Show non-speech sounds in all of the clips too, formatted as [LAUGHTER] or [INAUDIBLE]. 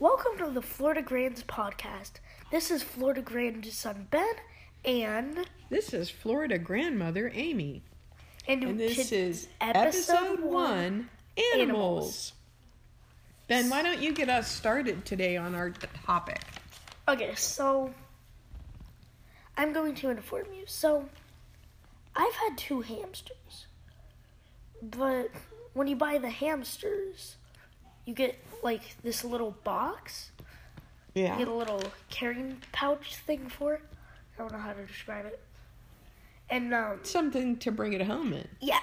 Welcome to the Florida Grands podcast. This is Florida Grand's son Ben, and This is Florida grandmother Amy, and, and this is episode one animals. Animals. Ben, why don't you get us started today on our t- topic? Okay, so I'm going to inform you. So I've had two hamsters, but when you buy the hamsters, you get like this little box. You Yeah. get a little carrying pouch thing for it. I don't know how to describe it. And um, Something to bring it home in. Yeah.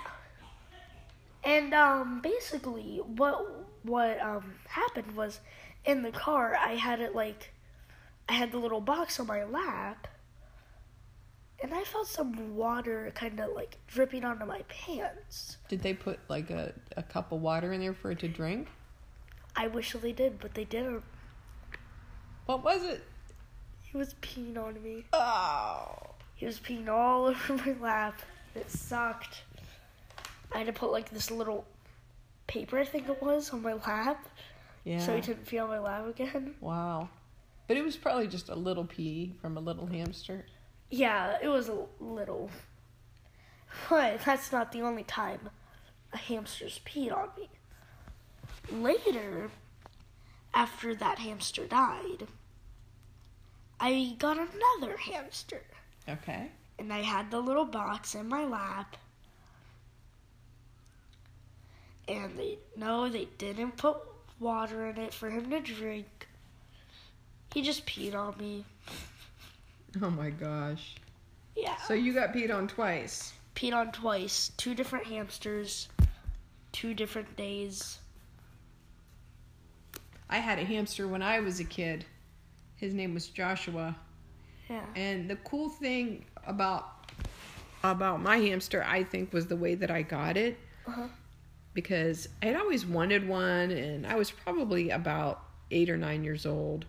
And um basically what what um happened was in the car I had it like I had the little box on my lap and I felt some water kind of like dripping onto my pants. Did they put like a, a cup of water in there for it to drink? I wish they did, but they didn't. What was it? He was peeing on me. Oh. He was peeing all [LAUGHS] over my lap. It sucked. I had to put like this little paper, I think it was, on my lap Yeah. so he didn't pee on my lap again. wow. But it was probably just a little pee from a little hamster. Yeah, it was a little. But that's not the only time a hamster's peed on me. Later, after that hamster died, I got another hamster. Okay. And I had the little box in my lap. And they no, they didn't put water in it for him to drink. He just peed on me. Oh my gosh. Yeah. So you got peed on twice. peed on twice. Two different hamsters, two different days. I had a hamster when I was a kid. His name was Joshua. Yeah. And the cool thing about about my hamster, I think, was the way that I got it Uh-huh. because I'd always wanted one, and I was probably about eight or nine years old.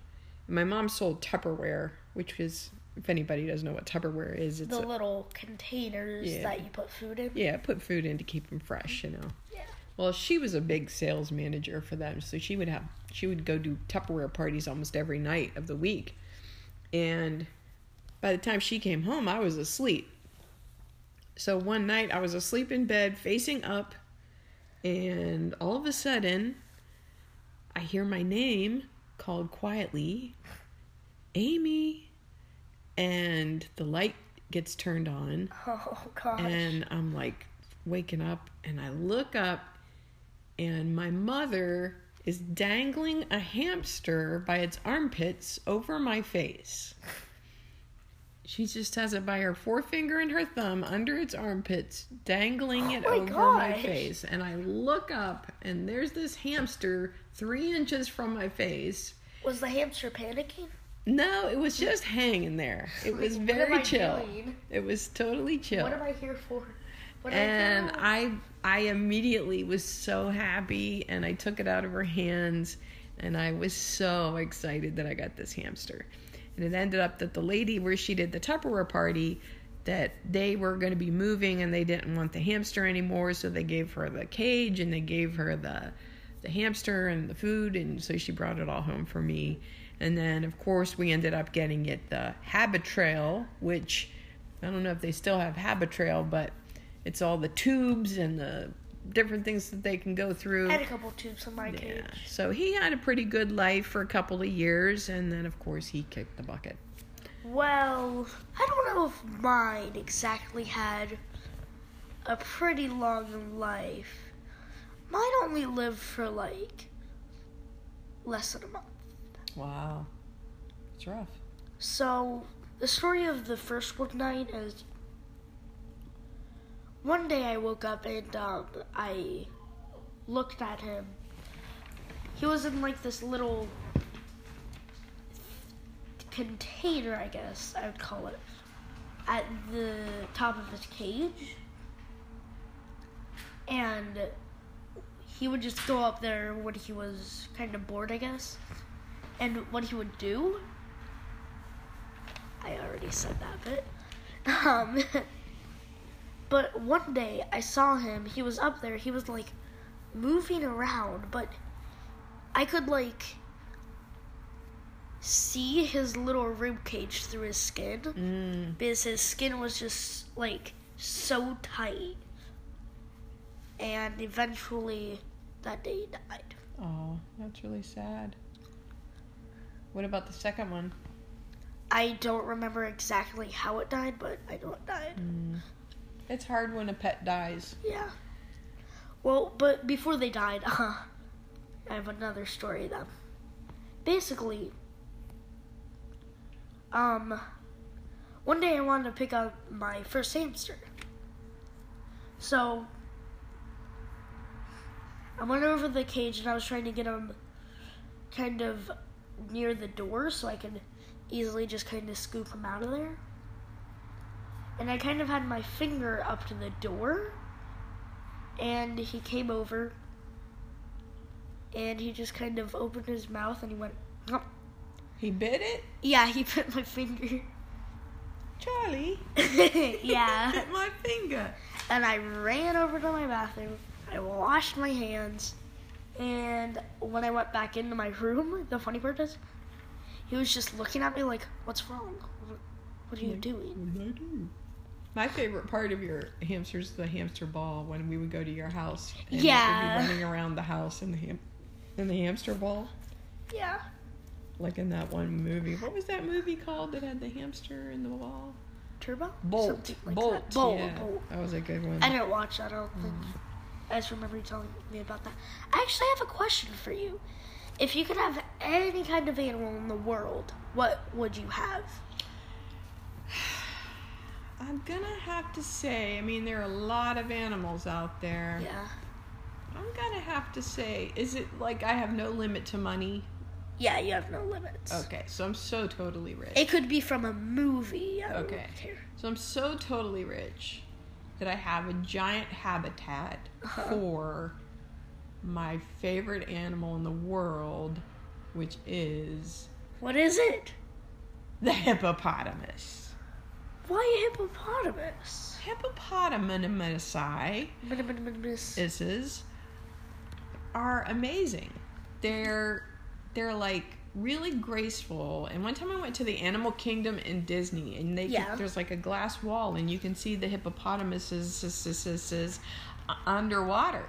My mom sold Tupperware, which is, if anybody doesn't know what Tupperware is, it's The a, little containers Yeah. that you put food in. yeah, put food in to keep them fresh, you know. Yeah. Well, she was a big sales manager for them, so she would have she would go do Tupperware parties almost every night of the week. And by the time she came home, I was asleep. So one night I was asleep in bed facing up and all of a sudden I hear my name called quietly, Amy, and the light gets turned on Oh gosh. and I'm like waking up and I look up and my mother is dangling a hamster by its armpits over my face. She just has it by her forefinger and her thumb under its armpits, dangling it Oh my over my face. And I look up and there's this hamster three inches from my face. was the hamster panicking? No, it was just hanging there. It [LAUGHS] was very chill. doing? It was totally chill What am I here for? And I? I immediately was so happy and I took it out of her hands and I was so excited that I got this hamster. And it ended up that the lady where she did the Tupperware party that they were going to be moving and they didn't want the hamster anymore so they gave her the cage and they gave her the the hamster and the food and so she brought it all home for me. And then of course we ended up getting it the Habitrail which I don't know if they still have Habitrail but it's all the tubes and the different things that they can go through. I had a couple tubes in my Yeah. cage. So he had a pretty good life for a couple of years, and then of course he kicked the bucket. Well, I don't know if mine exactly had a pretty long life. Mine only lived for like less than a month. Wow, it's rough. So, the story of the first one night is one day I woke up and um, I looked at him. He was in like this little container, I guess I would call it, at the top of his cage. And he would just go up there when he was kind of bored, I guess. And what he would do I already said that bit. [LAUGHS] Um, [LAUGHS] but one day I saw him. He was up there. He was like moving around, but I could like see his little rib cage through his skin Mm. because his skin was just like so tight. And eventually that day he died. Oh, that's really sad. What about the second one? I don't remember exactly how it died, but I know it died. Mm. It's hard when a pet dies. Yeah. Well, but before they died, uh, I have another story then. Basically, um, one day I wanted to pick up my first hamster. So, I went over the cage and I was trying to get him kind of near the door so I could easily just kind of scoop him out of there. And I kind of had my finger up to the door and he came over and he just kind of opened his mouth and he went "Nom." He bit it? yeah he [LAUGHS] bit my finger Charlie. [LAUGHS] yeah [LAUGHS] bit my finger. and i ran over to my bathroom i washed my hands and when i went back into my room the funny part is he was just looking at me like what's wrong what are you doing What did I do? My favorite part of your hamsters the hamster ball when we would go to your house. And Yeah. We'd be running around the house in the ham- in the hamster ball, yeah like in that one movie. What was that movie called that had the hamster in the ball? turbo Bolt. Like Bolt. that. bolt yeah. bolt That was a good one. I didn't watch that. I don't think. Mm. I just remember you telling me about that. I actually have a question for you. If you could have any kind of animal in the world, what would you have? I'm gonna have to say, I mean, there are a lot of animals out there. Yeah. I'm gonna have to say, is it like I have no limit to money? Yeah, you have no limits. Okay, so I'm so totally rich. It could be from a movie. I Okay. So I'm so totally rich that I have a giant habitat Uh-huh. for my favorite animal in the world, which is What is it? the hippopotamus. Why hippopotamus? Hippopotamasi Hippopotamus. is are amazing. They're they're like really graceful. And one time I went to the Animal Kingdom in Disney, and they Yeah. there's like a glass wall, and you can see the hippopotamuses underwater.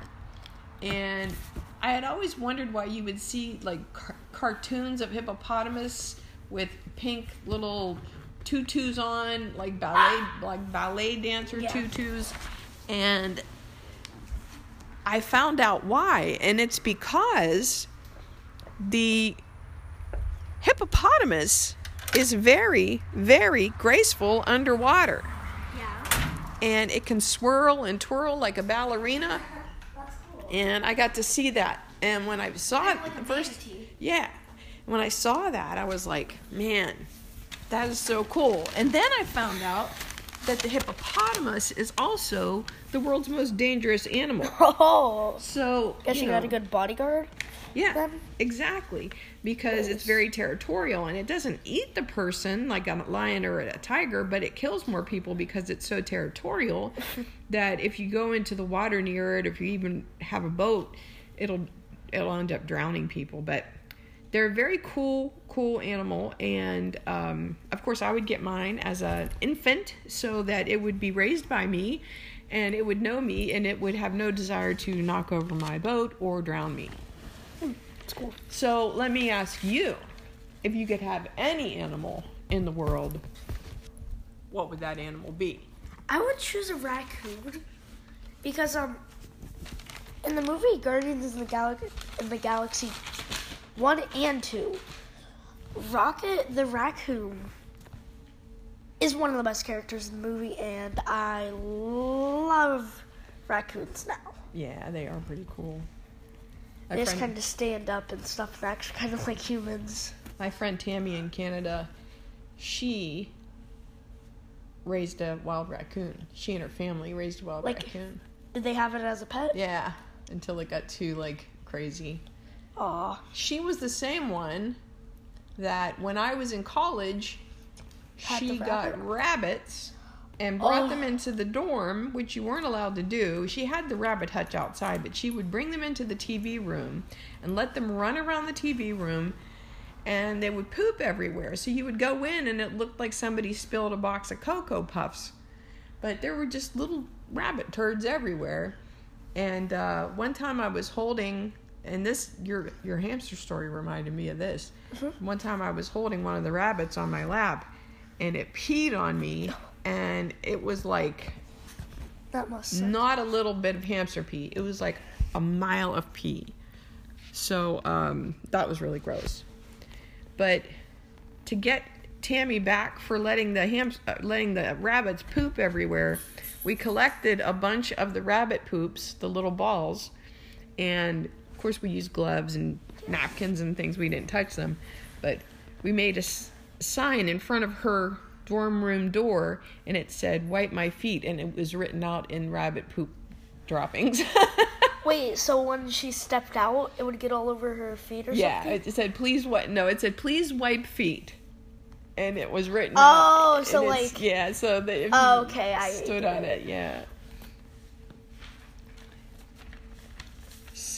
And I had always wondered why you would see like car- cartoons of hippopotamus with pink little tutus on, like ballet, [GASPS] like ballet dancer Yeah. tutus, and I found out why, and it's because the hippopotamus is very, very graceful underwater. Yeah. And it can swirl and twirl like a ballerina. That's cool. And I got to see that. And when I saw it Like first, yeah, when I saw that, I was like, man, that is so cool. And then I found out that the hippopotamus is also the world's most dangerous animal. [LAUGHS] Oh. So, Guess you, got a good bodyguard. yeah, then? exactly. Because it's very territorial and it doesn't eat the person like a lion or a tiger, but it kills more people because it's so territorial [LAUGHS] that if you go into the water near it, if you even have a boat, it'll it'll end up drowning people. But they're a very cool, cool animal, and um, of course, I would get mine as an infant so that it would be raised by me, and it would know me, and it would have no desire to knock over my boat or drown me. It's cool. So let me ask you if you could have any animal in the world, what would that animal be? I would choose a raccoon because um in the movie Guardians of the Galaxy in the Galaxy one and two, Rocket the raccoon is one of the best characters in the movie, and I love raccoons now. Yeah, they are pretty cool. My They just friend, kind of stand up and stuff, and act kind of [LAUGHS] like humans. my friend Tammy in Canada, she raised a wild raccoon. She and her family raised a wild Like- raccoon. Did they have it as a pet? Yeah, until it got too like crazy. Aw. She was the same one that when I was in college, Had she got rabbit. rabbits and brought Oh. them into the dorm, which you weren't allowed to do. She had the rabbit hutch outside, but she would bring them into the TV room and let them run around the TV room and they would poop everywhere. So you would go in and it looked like somebody spilled a box of Cocoa Puffs. But there were just little rabbit turds everywhere. And uh, one time I was holding, and this your your hamster story reminded me of this. One time I was holding one of the rabbits on my lap, and it peed on me, and it was like That must suck. not a little bit of hamster pee. It was like a mile of pee. So um, that was really gross. But to get Tammy back for letting the ham- uh, letting the rabbits poop everywhere, we collected a bunch of the rabbit poops, the little balls, and of course we used gloves and napkins and things. We didn't touch them, but we made a s- sign in front of her dorm room door, and it said "Wipe my feet," and it was written out in rabbit poop droppings. [LAUGHS] Wait, so when she stepped out, it would get all over her feet or yeah, something? it said please what? No, it said please wipe feet, and it was written. Oh, so like- yeah, so that if Oh, okay, I stood on it. it, yeah.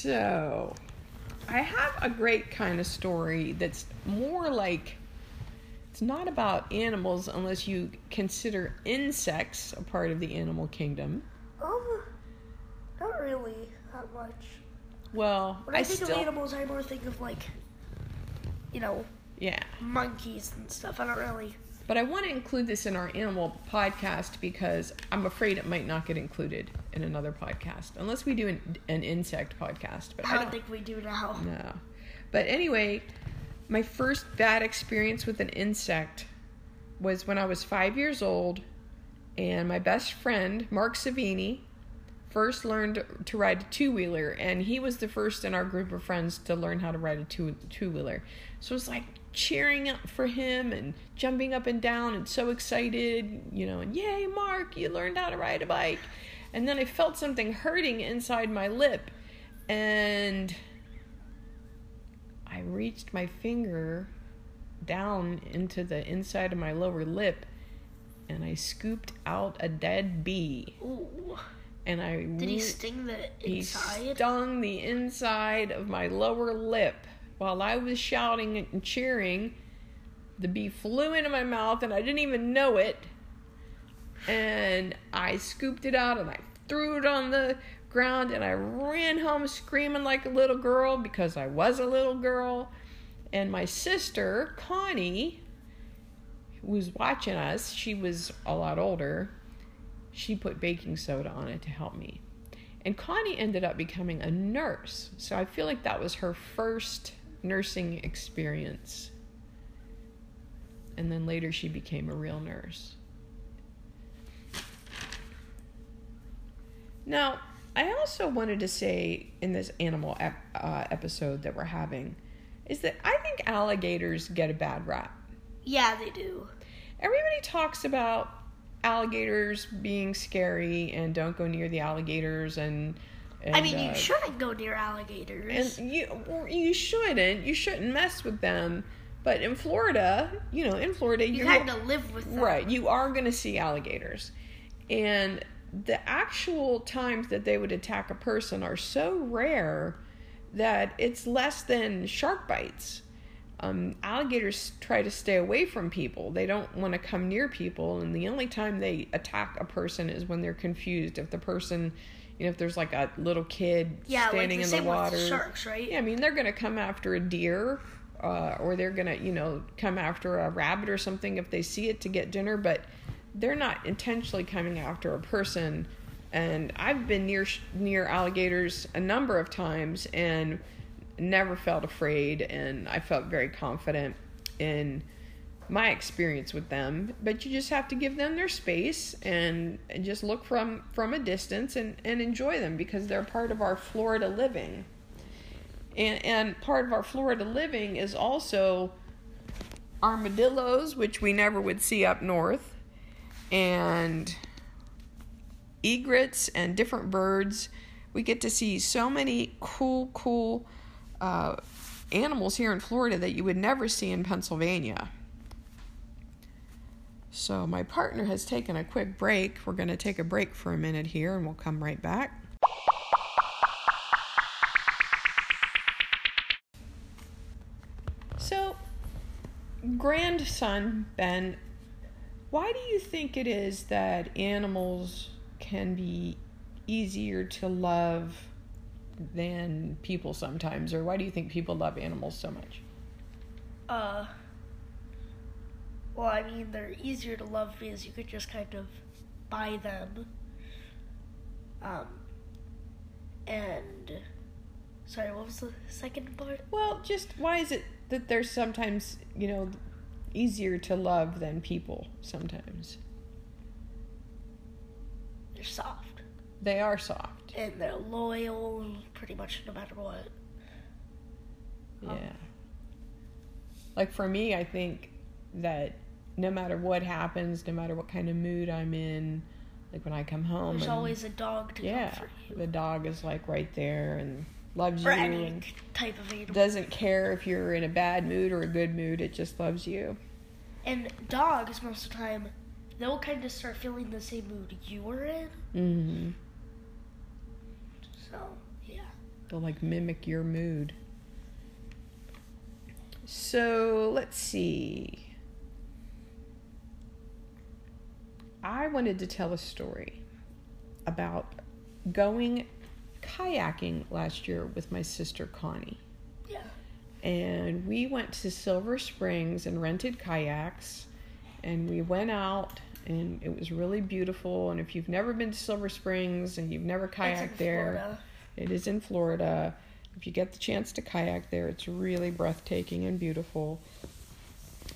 So, I have a great kind of story that's more like it's not about animals unless you consider insects a part of the animal kingdom. Um, not really that much. Well, When I, I think still of animals, I more think of like, you know, yeah. monkeys and stuff. I don't really. But I want to include this in our animal podcast because I'm afraid it might not get included in another podcast unless we do an, an insect podcast. But I I don't don't think we do now. No. But anyway, my first bad experience with an insect was when I was five years old, and my best friend Mark Savini first learned to ride a two wheeler, and he was the first in our group of friends to learn how to ride a two two wheeler. So it was like cheering up for him and jumping up and down and so excited, you know, and yay, Mark, you learned how to ride a bike. And then I felt something hurting inside my lip, and I reached my finger down into the inside of my lower lip and I scooped out a dead bee. Ooh. And I Did he sting the he inside? stung the inside of my lower lip. While I was shouting and cheering, the bee flew into my mouth and I didn't even know it. And I scooped it out and I threw it on the ground and I ran home screaming like a little girl because I was a little girl. And my sister, Connie, was watching us. She was a lot older. She put baking soda on it to help me. And Connie ended up becoming a nurse. So I feel like that was her first nursing experience. And then later she became a real nurse. Now, I also wanted to say in this animal ep- uh, episode that we're having is that I think alligators get a bad rap. Yeah, they do. Everybody talks about alligators being scary and don't go near the alligators and, and I mean, you uh, shouldn't go near alligators. and you you shouldn't. You shouldn't mess with them. But in Florida you know in Florida you you're kind of live with them. right. You are going to see alligators. And the actual times that they would attack a person are so rare that it's less than shark bites um, alligators try to stay away from people they don't want to come near people and the only time they attack a person is when they're confused if the person you know if there's like a little kid Yeah, standing like the in same the water with sharks, right? yeah, I mean, they're going to come after a deer, uh, or they're going to, you know, come after a rabbit or something if they see it to get dinner, but they're not intentionally coming after a person. And I've been near near alligators a number of times and never felt afraid, and I felt very confident in my experience with them but you just have to give them their space and, and just look from from a distance and, and enjoy them because they're part of our florida living and, and part of our Florida living is also armadillos, which we never would see up north, and egrets and different birds. We get to see so many cool, cool uh, animals here in Florida that you would never see in Pennsylvania. So, my partner has taken a quick break. We're going to take a break for a minute here and we'll come right back. So, grandson, Ben, why do you think it is that animals can be easier to love than people sometimes? Or why do you think people love animals so much? Uh, well, I mean, they're easier to love because you could just kind of buy them. Um, and sorry, what was the second part? Well, just why is it that they're sometimes, you know, easier to love than people sometimes? They're soft They are soft. And they're loyal, pretty much no matter what. Yeah. Um, Like for me, I think that no matter what happens, no matter what kind of mood I'm in, like when I come home, There's and- always a dog to yeah, comfort you, the dog is like right there and loves or you any and type of animal. doesn't care if you're in a bad mood or a good mood. It just loves you. And dogs, most of the time, they'll kind of start feeling the same mood you were in. hmm So, yeah. They'll like mimic your mood. So let's see. I wanted to tell a story about going kayaking last year with my sister Connie. Yeah. And we went to Silver Springs and rented kayaks. And we went out, and it was really beautiful. And if you've never been to Silver Springs and you've never kayaked there, Florida. it is in Florida. If you get the chance to kayak there, it's really breathtaking and beautiful.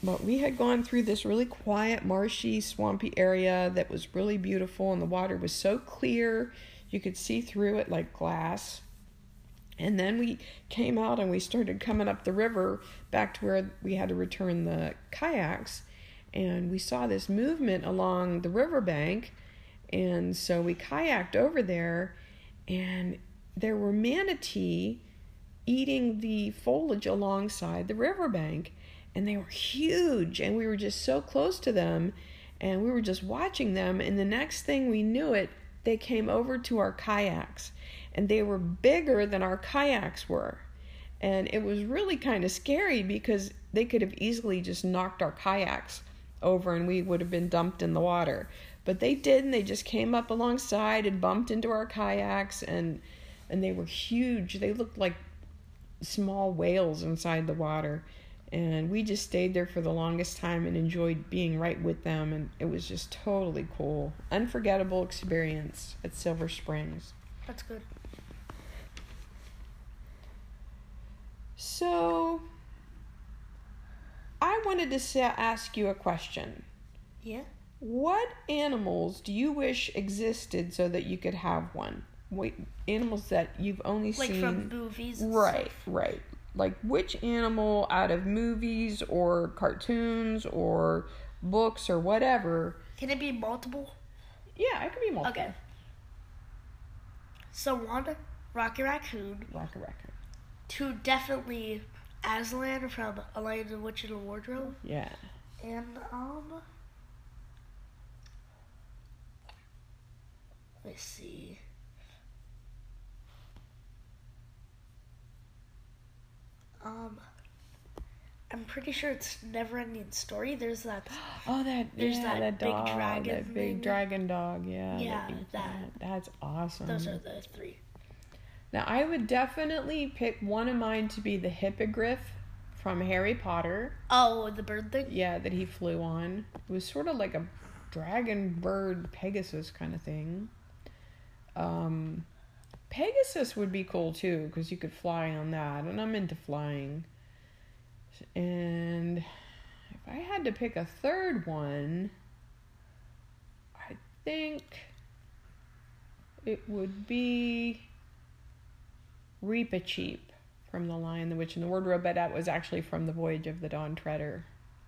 But we had gone through this really quiet, marshy, swampy area that was really beautiful, and the water was so clear you could see through it like glass. And then we came out and we started coming up the river back to where we had to return the kayaks. And we saw this movement along the riverbank. And so we kayaked over there, and there were manatee eating the foliage alongside the riverbank. And they were huge, and we were just so close to them. And we were just watching them. And the next thing we knew it, they came over to our kayaks and they were bigger than our kayaks were. And it was really kind of scary because they could have easily just knocked our kayaks over and we would have been dumped in the water. But they didn't. They just came up alongside and bumped into our kayaks and and they were huge. They looked like small whales inside the water. And we just stayed there for the longest time and enjoyed being right with them and it was just totally cool. Unforgettable experience at Silver Springs. That's good. So, I wanted to ask you a question. Yeah. What animals do you wish existed so that you could have one? Wait, animals that you've only seen. Like seen. from movies. Right, Stuff. right. Like which animal out of movies or cartoons or books or whatever? Can it be multiple? Yeah, it could be multiple. Okay. So one, Rocky Raccoon. Rocky Raccoon. Two, definitely Aslan from Aladdin the Witch in the Wardrobe. Yeah. And um, let's see. Um, I'm pretty sure it's Never Ending Story. There's that. [GASPS] Oh, that There's yeah, that big dog, dragon that big thing. dragon dog. Yeah. Yeah, eats that. That's awesome. Those are the three. Now, I would definitely pick one of mine to be the hippogriff from Harry Potter. Oh, the bird thing. Yeah, that he flew on. It was sort of like a dragon bird Pegasus kind of thing. Um, Pegasus would be cool too because you could fly on that, and I'm into flying. And if I had to pick a third one, I think it would be Reepicheep from The Lion, the Witch, and the Wardrobe, but that was actually from The Voyage of the Dawn Treader.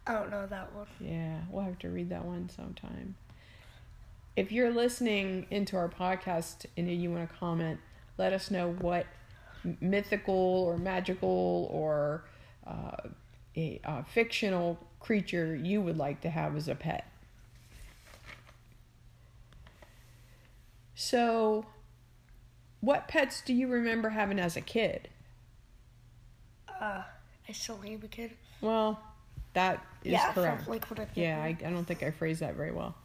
I don't know that one. Yeah, we'll have to read that one sometime. If you're listening into our podcast and you want to comment, let us know what mythical or magical or uh, a, uh fictional creature you would like to have as a pet. So, what pets do you remember having as a kid? Uh, I still am a kid. Well, That is yeah, from, correct. like what I'm yeah, I. I don't think I phrased that very well.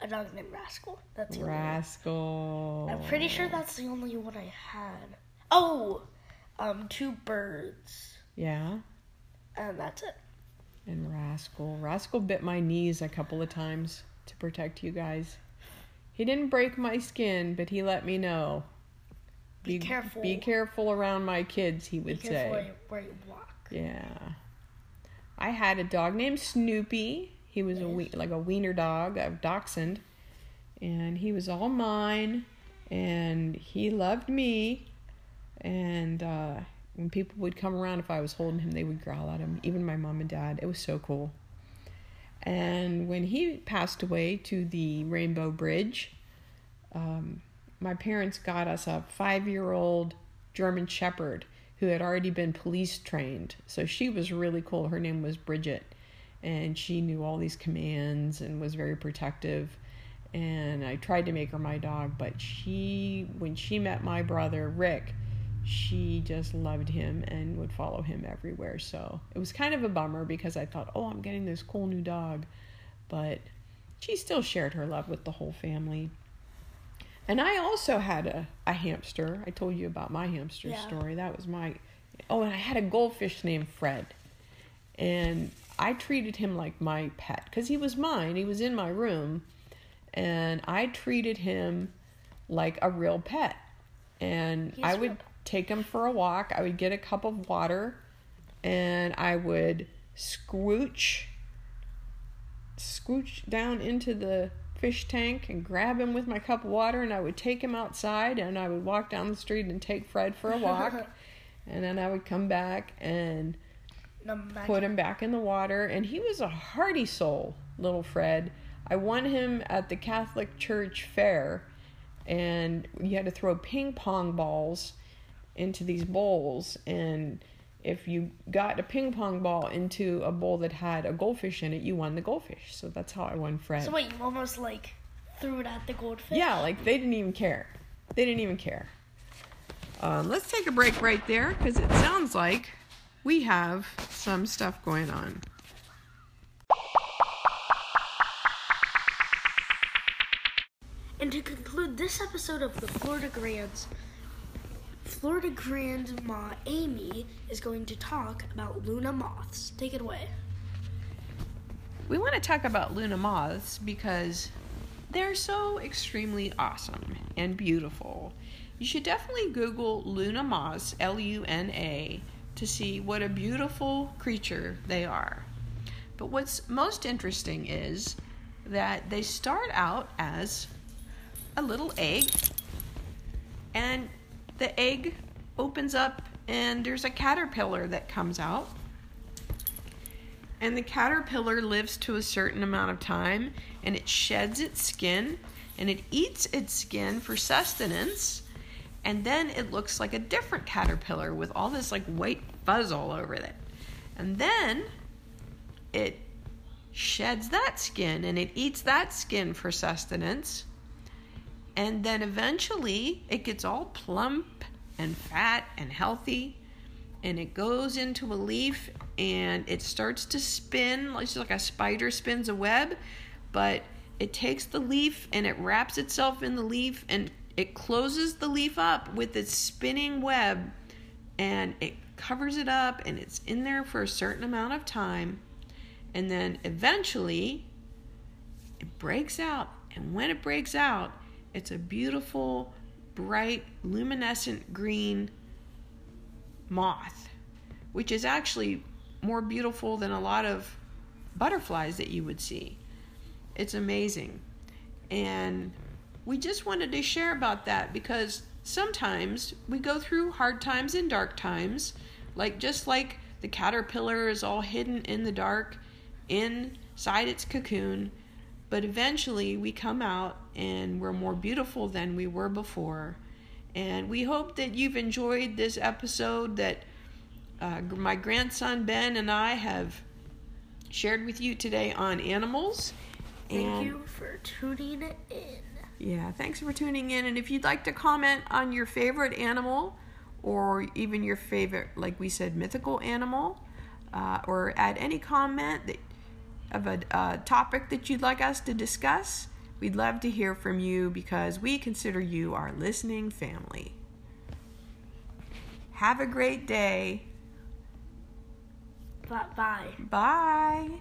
a dog named Rascal. That's the only one. Rascal. I'm pretty sure that's the only one I had. Oh, um, two birds, Yeah. and that's it. And Rascal. Rascal bit my knees a couple of times to protect you guys. He didn't break my skin, but he let me know. Be careful. Be careful around my kids, he would Be careful where say. you, where you walk. Yeah. I had a dog named Snoopy. He was a we- like a wiener dog, a dachshund, and he was all mine. And he loved me. And uh, when people would come around, if I was holding him, they would growl at him. Even my mom and dad. It was so cool. And when he passed away to the Rainbow Bridge, um, my parents got us a five year old German Shepherd who had already been police trained. So she was really cool. Her name was Bridget. And she knew all these commands and was very protective. And I tried to make her my dog, but she, when she met my brother Rick, she just loved him and would follow him everywhere. So it was kind of a bummer because I thought, oh, I'm getting this cool new dog. But she still shared her love with the whole family. And I also had a, a hamster. I told you about my hamster Yeah. story. That was my. Oh, and I had a goldfish named Fred. And I treated him like my pet because he was mine. He was in my room. And I treated him like a real pet. And He's I would. Take him for a walk. I would get a cup of water and I would scooch scooch down into the fish tank and grab him with my cup of water and I would take him outside and I would walk down the street and take Fred for a walk. [LAUGHS] And then I would come back and put him back in the water. And he was a hearty soul little fred. I won him at the catholic church fair and you had to throw ping pong balls into these bowls and if you got a ping pong ball into a bowl that had a goldfish in it you won the goldfish. So that's how i won fred. So wait, you almost like threw it at the goldfish? yeah like they didn't even care. They didn't even care. Um, let's take a break right there because it sounds like we have some stuff going on. And to conclude this episode of the Florida Grands, Florida Grandma Amy is going to talk about Luna moths. Take it away. We want to talk about Luna moths because they're so extremely awesome and beautiful. You should definitely Google Luna moths, L U N A, to see what a beautiful creature they are. But what's most interesting is that they start out as a little egg, and the egg opens up, and there's a caterpillar that comes out. And the caterpillar lives to a certain amount of time and it sheds its skin and it eats its skin for sustenance and then it looks like a different caterpillar with all this like white fuzz all over it. And then it sheds that skin and it eats that skin for sustenance and then eventually it gets all plump and fat and healthy and it goes into a leaf and it starts to spin just like a spider spins a web but it takes the leaf and it wraps itself in the leaf and it closes the leaf up with its spinning web and it covers it up and it's in there for a certain amount of time and then eventually it breaks out and when it breaks out it's a beautiful bright luminescent green moth, which is actually more beautiful than a lot of butterflies that you would see. It's amazing. And we just wanted to share about that because sometimes we go through hard times and dark times, like just like the caterpillar is all hidden in the dark inside its cocoon, but eventually we come out and we're more beautiful than we were before. And we hope that you've enjoyed this episode that uh, my grandson Ben and I have shared with you today on animals. Thank And- you for tuning in. Yeah, thanks for tuning in. And if you'd like to comment on your favorite animal or even your favorite, like we said, mythical animal, uh, or add any comment that, of a uh, topic that you'd like us to discuss. We'd love to hear from you because we consider you our listening family. Have a great day. Bye bye. Bye.